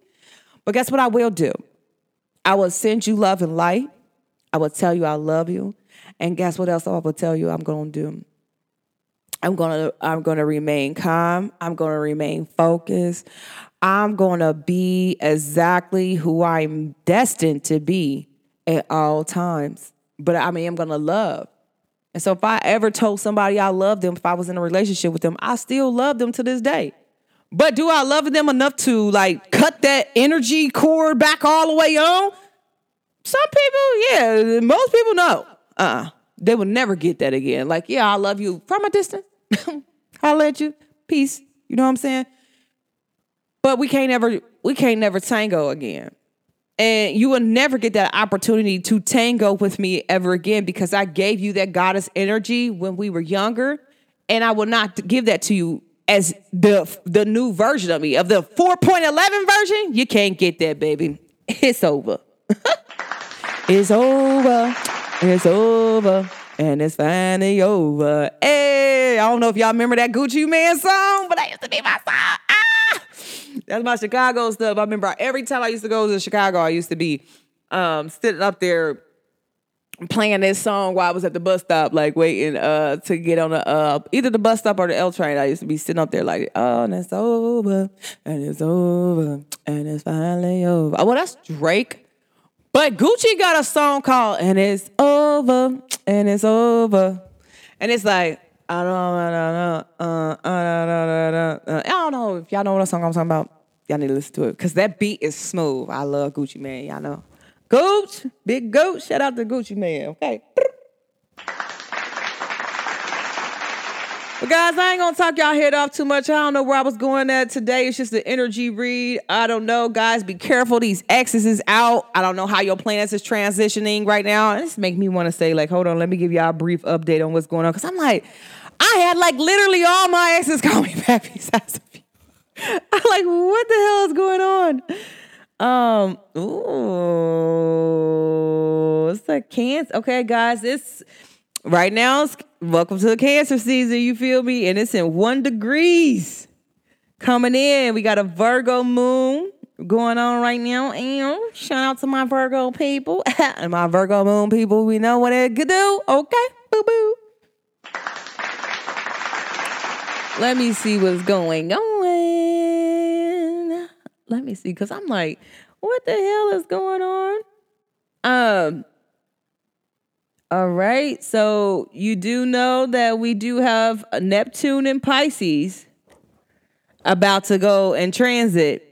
But guess what I will do? I will send you love and light. I will tell you I love you. And guess what else I will tell you I'm going to do? I'm going to I'm going to remain calm. I'm going to remain focused. I'm going to be exactly who I'm destined to be at all times. But I mean, I'm gonna love. And so if I ever told somebody I love them, if I was in a relationship with them, I still love them to this day. But do I love them enough to like cut that energy cord back all the way on? Some people, yeah. Most people, know. Uh, uh they will never get that again. Like, yeah, I love you from a distance. I'll let you. Peace. You know what I'm saying? But we can't ever we can't never tango again. And you will never get that opportunity to tango with me ever again because I gave you that goddess energy when we were younger. And I will not give that to you as the the new version of me. Of the 4.11 version, you can't get that, baby. It's over. it's over. It's over. And it's finally over. Hey, I don't know if y'all remember that Gucci Mane song, but that used to be my song. That's my Chicago stuff. I remember every time I used to go to Chicago, I used to be um, sitting up there playing this song while I was at the bus stop, like waiting uh, to get on the uh, either the bus stop or the L train. I used to be sitting up there like, oh, and it's over, and it's over, and it's finally over. Oh, well, that's Drake. But Gucci got a song called "And It's Over, and It's Over," and it's like I don't know, I don't know if y'all know what song I'm talking about. Y'all need to listen to it because that beat is smooth. I love Gucci Mane. Y'all know. Gooch, big goat. Shout out to Gucci Mane. Okay. But guys, I ain't gonna talk y'all head off too much. I don't know where I was going at today. It's just the energy read. I don't know, guys. Be careful. These X's is out. I don't know how your planets is transitioning right now. And this make me want to say, like, hold on, let me give y'all a brief update on what's going on. Cause I'm like, I had like literally all my exes call me back besides. I'm like, what the hell is going on? Um, ooh, it's a cancer. Okay, guys, it's right now. It's, welcome to the cancer season. You feel me? And it's in one degrees coming in. We got a Virgo moon going on right now. And shout out to my Virgo people and my Virgo moon people. We know what it could do. Okay, boo boo. Let me see what's going on. Let me see, because I'm like, what the hell is going on? Um, all right. So you do know that we do have Neptune and Pisces about to go in transit.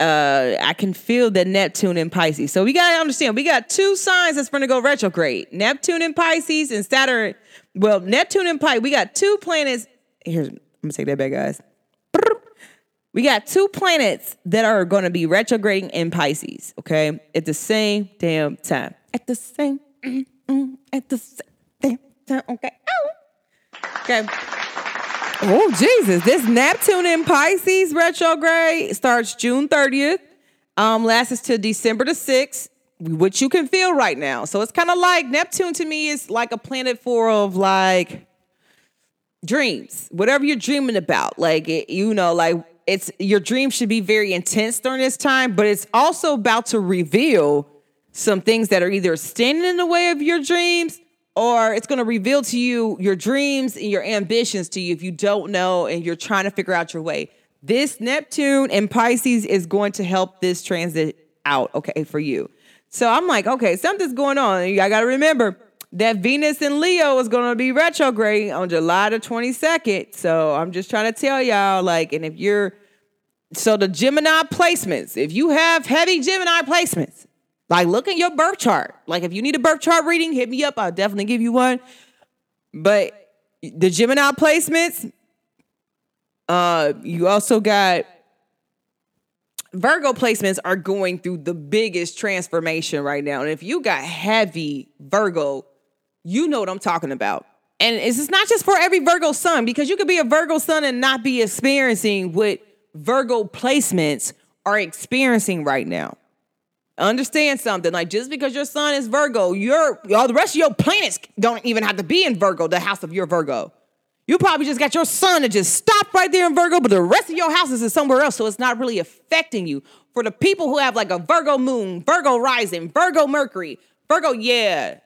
Uh, I can feel the Neptune and Pisces. So we gotta understand, we got two signs that's gonna go retrograde: Neptune and Pisces, and Saturn. Well, Neptune and Pisces. We got two planets. Here's I'm gonna take that back, guys. We got two planets that are gonna be retrograding in Pisces, okay, at the same damn time. At the same, mm, mm, at the same damn time, okay. Okay. Oh, Jesus. This Neptune in Pisces retrograde starts June 30th, um, lasts to December the 6th, which you can feel right now. So it's kind of like Neptune to me is like a planet for of like dreams, whatever you're dreaming about. Like, it, you know, like it's your dream should be very intense during this time, but it's also about to reveal some things that are either standing in the way of your dreams or it's going to reveal to you your dreams and your ambitions to you if you don't know and you're trying to figure out your way. This Neptune and Pisces is going to help this transit out, okay, for you. So I'm like, okay, something's going on. I got to remember, that Venus in Leo is going to be retrograde on July the 22nd. So I'm just trying to tell y'all, like, and if you're, so the Gemini placements, if you have heavy Gemini placements, like look at your birth chart. Like if you need a birth chart reading, hit me up. I'll definitely give you one. But the Gemini placements, uh, you also got Virgo placements are going through the biggest transformation right now. And if you got heavy Virgo you know what I'm talking about. And it's not just for every Virgo sun, because you could be a Virgo sun and not be experiencing what Virgo placements are experiencing right now. Understand something like just because your sun is Virgo, your all the rest of your planets don't even have to be in Virgo, the house of your Virgo. You probably just got your sun to just stop right there in Virgo, but the rest of your houses is somewhere else, so it's not really affecting you. For the people who have like a Virgo moon, Virgo rising, Virgo Mercury, Virgo, yeah,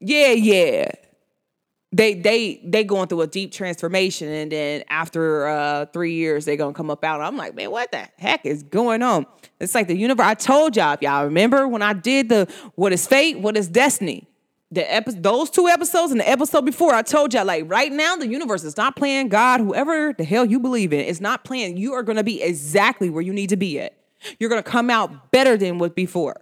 yeah, yeah. They they they going through a deep transformation, and then after uh, three years, they gonna come up out. I'm like, man, what the heck is going on? It's like the universe. I told y'all, y'all remember when I did the what is fate, what is destiny? The epi- those two episodes and the episode before, I told y'all, like right now, the universe is not playing God, whoever the hell you believe in, is not playing. You are gonna be exactly where you need to be at. You're gonna come out better than what before.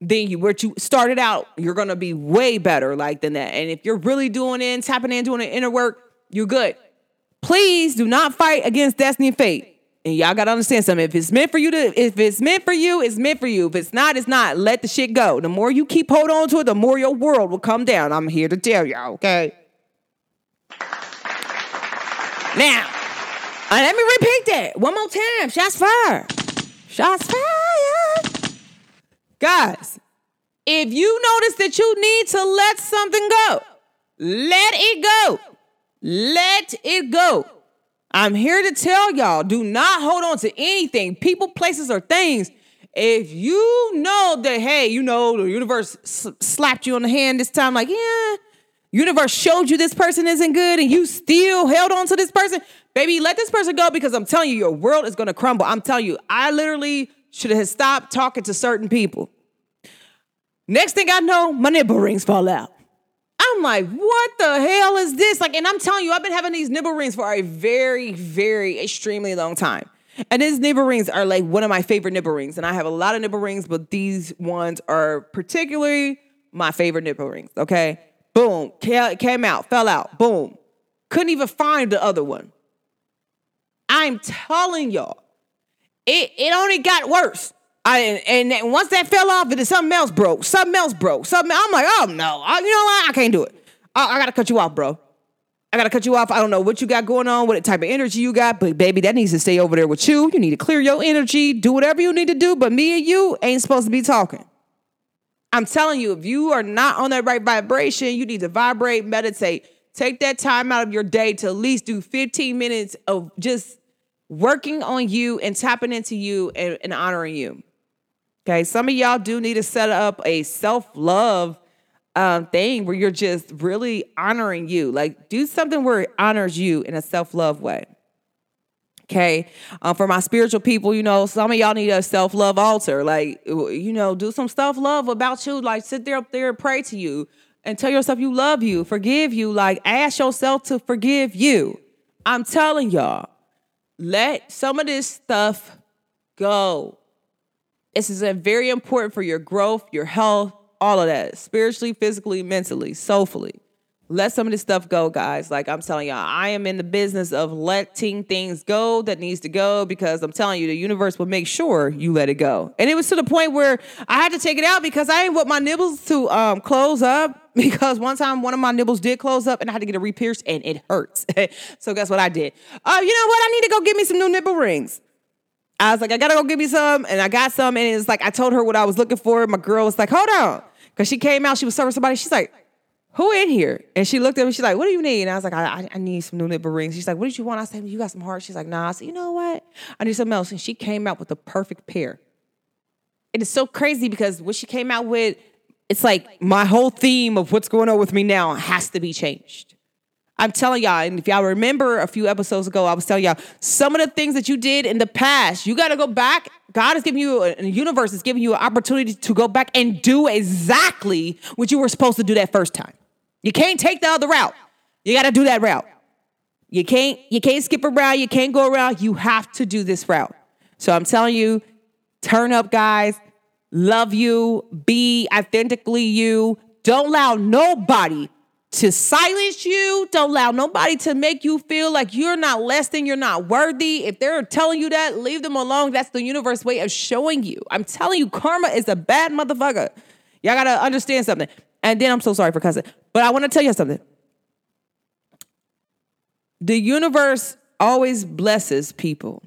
Than you what you started out. You're gonna be way better like than that. And if you're really doing in, tapping in, doing the inner work, you're good. Please do not fight against destiny and fate. And y'all gotta understand something. If it's meant for you to, if it's meant for you, it's meant for you. If it's not, it's not. Let the shit go. The more you keep hold on to it, the more your world will come down. I'm here to tell y'all, okay? Now, uh, let me repeat that one more time. Shots fired. Shots fired. Guys, if you notice that you need to let something go, let it go. Let it go. I'm here to tell y'all do not hold on to anything, people, places, or things. If you know that, hey, you know, the universe slapped you on the hand this time, like, yeah, universe showed you this person isn't good and you still held on to this person, baby, let this person go because I'm telling you, your world is gonna crumble. I'm telling you, I literally should have stopped talking to certain people. Next thing I know, my nipple rings fall out. I'm like, what the hell is this? Like, and I'm telling you, I've been having these nipple rings for a very, very, extremely long time. And these nipple rings are like one of my favorite nipple rings. And I have a lot of nipple rings, but these ones are particularly my favorite nipple rings. Okay. Boom. Came out, fell out. Boom. Couldn't even find the other one. I'm telling y'all, it, it only got worse. I, and, and once that fell off, it something else broke. Something else broke. Something. I'm like, oh no, I, you know what? I can't do it. I, I gotta cut you off, bro. I gotta cut you off. I don't know what you got going on, what type of energy you got, but baby, that needs to stay over there with you. You need to clear your energy, do whatever you need to do. But me and you ain't supposed to be talking. I'm telling you, if you are not on that right vibration, you need to vibrate, meditate. Take that time out of your day to at least do 15 minutes of just working on you and tapping into you and, and honoring you. Okay, some of y'all do need to set up a self love um, thing where you're just really honoring you. Like, do something where it honors you in a self love way. Okay, um, for my spiritual people, you know, some of y'all need a self love altar. Like, you know, do some self love about you. Like, sit there up there and pray to you and tell yourself you love you, forgive you. Like, ask yourself to forgive you. I'm telling y'all, let some of this stuff go. This is very important for your growth, your health, all of that, spiritually, physically, mentally, soulfully. Let some of this stuff go, guys. Like I'm telling y'all, I am in the business of letting things go that needs to go because I'm telling you, the universe will make sure you let it go. And it was to the point where I had to take it out because I didn't want my nibbles to um, close up. Because one time one of my nibbles did close up and I had to get a re-pierced and it hurts. so guess what I did? Oh, you know what? I need to go get me some new nipple rings. I was like, I gotta go get me some, and I got some, and it's like I told her what I was looking for. My girl was like, hold on, because she came out, she was serving somebody. She's like, who in here? And she looked at me. She's like, what do you need? And I was like, I, I need some new nipple rings. She's like, what did you want? I said, you got some hearts. She's like, nah. I said, you know what? I need something else. And she came out with the perfect pair. It is so crazy because what she came out with, it's like my whole theme of what's going on with me now has to be changed. I'm telling y'all, and if y'all remember a few episodes ago, I was telling y'all some of the things that you did in the past, you got to go back. God is giving you, the universe is giving you an opportunity to go back and do exactly what you were supposed to do that first time. You can't take the other route. You got to do that route. You can't you can't skip around, you can't go around. You have to do this route. So I'm telling you, turn up guys. Love you, be authentically you. Don't allow nobody to silence you. Don't allow nobody to make you feel like you're not less than, you're not worthy. If they're telling you that, leave them alone. That's the universe way of showing you. I'm telling you, karma is a bad motherfucker. Y'all gotta understand something. And then I'm so sorry for cussing, but I want to tell you something. The universe always blesses people,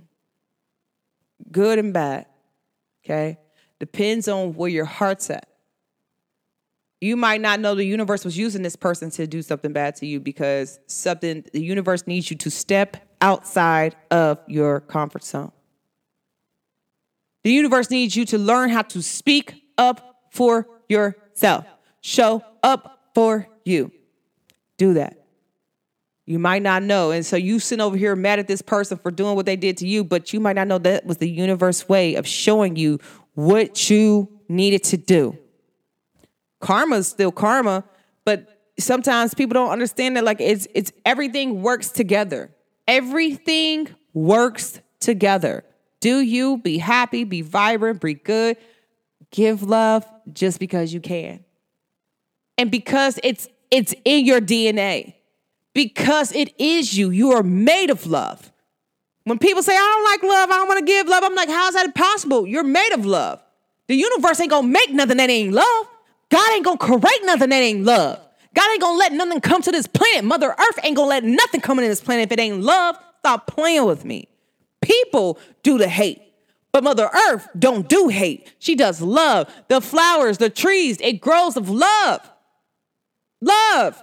good and bad. Okay? Depends on where your heart's at. You might not know the universe was using this person to do something bad to you because something the universe needs you to step outside of your comfort zone. The universe needs you to learn how to speak up for yourself. Show up for you. Do that. You might not know. And so you sit over here mad at this person for doing what they did to you, but you might not know that was the universe way of showing you what you needed to do. Karma is still karma, but sometimes people don't understand that like it's it's everything works together. Everything works together. Do you be happy, be vibrant, be good. give love just because you can. And because it's it's in your DNA. Because it is you. You are made of love. When people say, I don't like love, I don't want to give love, I'm like, how is that possible? You're made of love. The universe ain't gonna make nothing that ain't love. God ain't gonna create nothing that ain't love. God ain't gonna let nothing come to this planet. Mother Earth ain't gonna let nothing come into this planet if it ain't love. Stop playing with me. People do the hate. But Mother Earth don't do hate. She does love. The flowers, the trees, it grows of love. Love.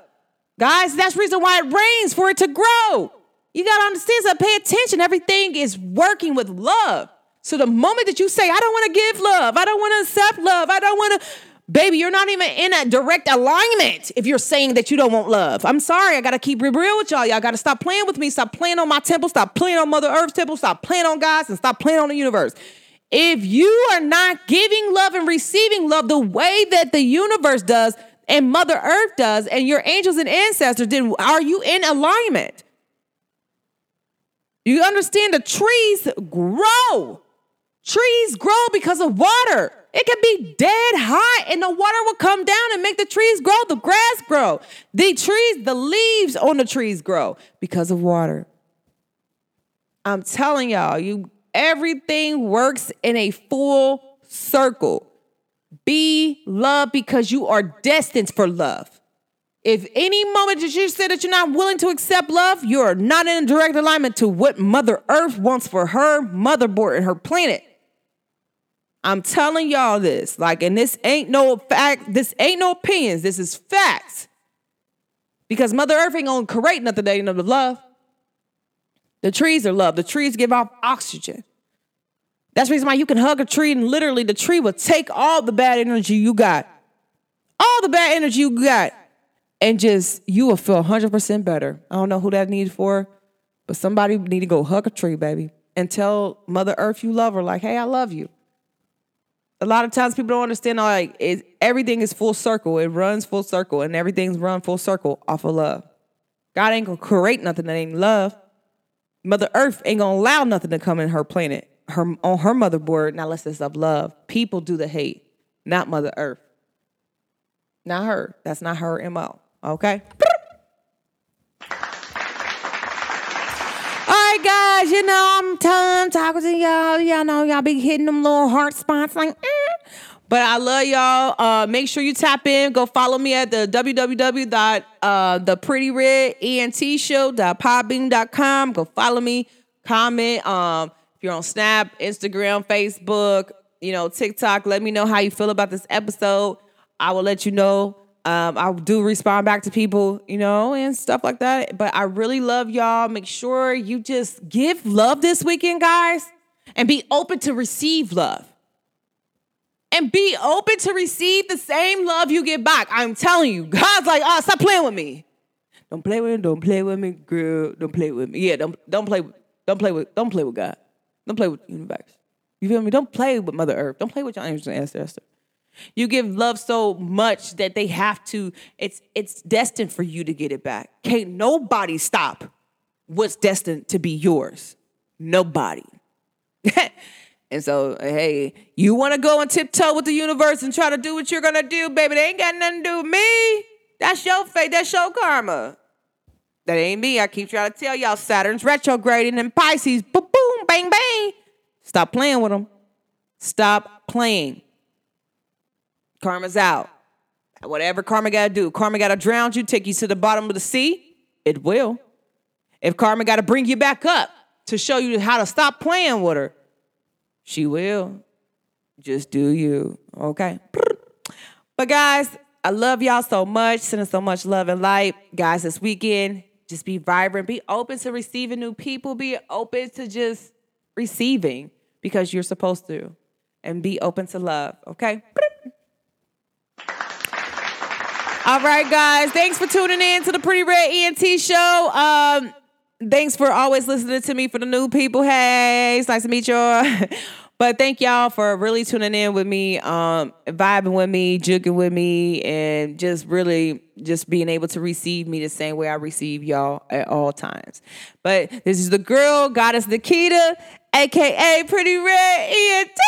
Guys, that's reason why it rains for it to grow. You got to understand, so pay attention. Everything is working with love. So the moment that you say, I don't want to give love, I don't want to accept love, I don't want to, baby, you're not even in a direct alignment if you're saying that you don't want love. I'm sorry, I got to keep real with y'all. Y'all got to stop playing with me, stop playing on my temple, stop playing on Mother Earth's temple, stop playing on God's, and stop playing on the universe. If you are not giving love and receiving love the way that the universe does and Mother Earth does and your angels and ancestors, then are you in alignment? You understand the trees grow. Trees grow because of water. It can be dead hot and the water will come down and make the trees grow, the grass grow. The trees, the leaves on the trees grow because of water. I'm telling y'all, you everything works in a full circle. Be love because you are destined for love. If any moment that you say that you're not willing to accept love, you're not in direct alignment to what Mother Earth wants for her motherboard and her planet. I'm telling y'all this, like, and this ain't no fact, this ain't no opinions, this is facts. Because Mother Earth ain't gonna create nothing that ain't no love. The trees are love. The trees give off oxygen. That's the reason why you can hug a tree and literally the tree will take all the bad energy you got, all the bad energy you got, and just you will feel 100% better. I don't know who that needs for, but somebody need to go hug a tree, baby, and tell Mother Earth you love her. Like, hey, I love you. A lot of times people don't understand like it, everything is full circle. It runs full circle, and everything's run full circle off of love. God ain't gonna create nothing that ain't love. Mother Earth ain't gonna allow nothing to come in her planet, her on her motherboard, not unless it's of love. People do the hate, not Mother Earth. Not her. That's not her MO. Okay. All right, guys. You know I'm done talking to y'all. Y'all know y'all be hitting them little heart spots like. Eh. But I love y'all. Uh, make sure you tap in. Go follow me at the www.theprettyredentshowpodbean.com. Go follow me. Comment. Um, if you're on Snap, Instagram, Facebook, you know, TikTok, let me know how you feel about this episode. I will let you know um, I do respond back to people, you know, and stuff like that. But I really love y'all. Make sure you just give love this weekend, guys, and be open to receive love. And be open to receive the same love you get back. I'm telling you, God's like, oh, stop playing with me. Don't play with me. Don't play with me, girl. Don't play with me. Yeah, don't don't play. with Don't play with. Don't play with God. Don't play with universe. You feel me? Don't play with Mother Earth. Don't play with your angels and ancestors. You give love so much that they have to, it's it's destined for you to get it back. Can't nobody stop what's destined to be yours. Nobody. and so, hey, you want to go and tiptoe with the universe and try to do what you're gonna do, baby. They ain't got nothing to do with me. That's your fate, that's your karma. That ain't me. I keep trying to tell y'all Saturn's retrograding and Pisces, boom, boom, bang, bang. Stop playing with them. Stop playing. Karma's out. Whatever karma got to do. Karma got to drown you, take you to the bottom of the sea. It will. If karma got to bring you back up to show you how to stop playing with her, she will. Just do you. Okay. But guys, I love y'all so much. Sending so much love and light. Guys, this weekend, just be vibrant. Be open to receiving new people. Be open to just receiving because you're supposed to. And be open to love. Okay. All right, guys. Thanks for tuning in to the Pretty Red ENT show. Um, thanks for always listening to me for the new people. Hey, it's nice to meet y'all. but thank y'all for really tuning in with me, um, vibing with me, juking with me, and just really just being able to receive me the same way I receive y'all at all times. But this is the girl, Goddess Nikita, aka Pretty Red ENT.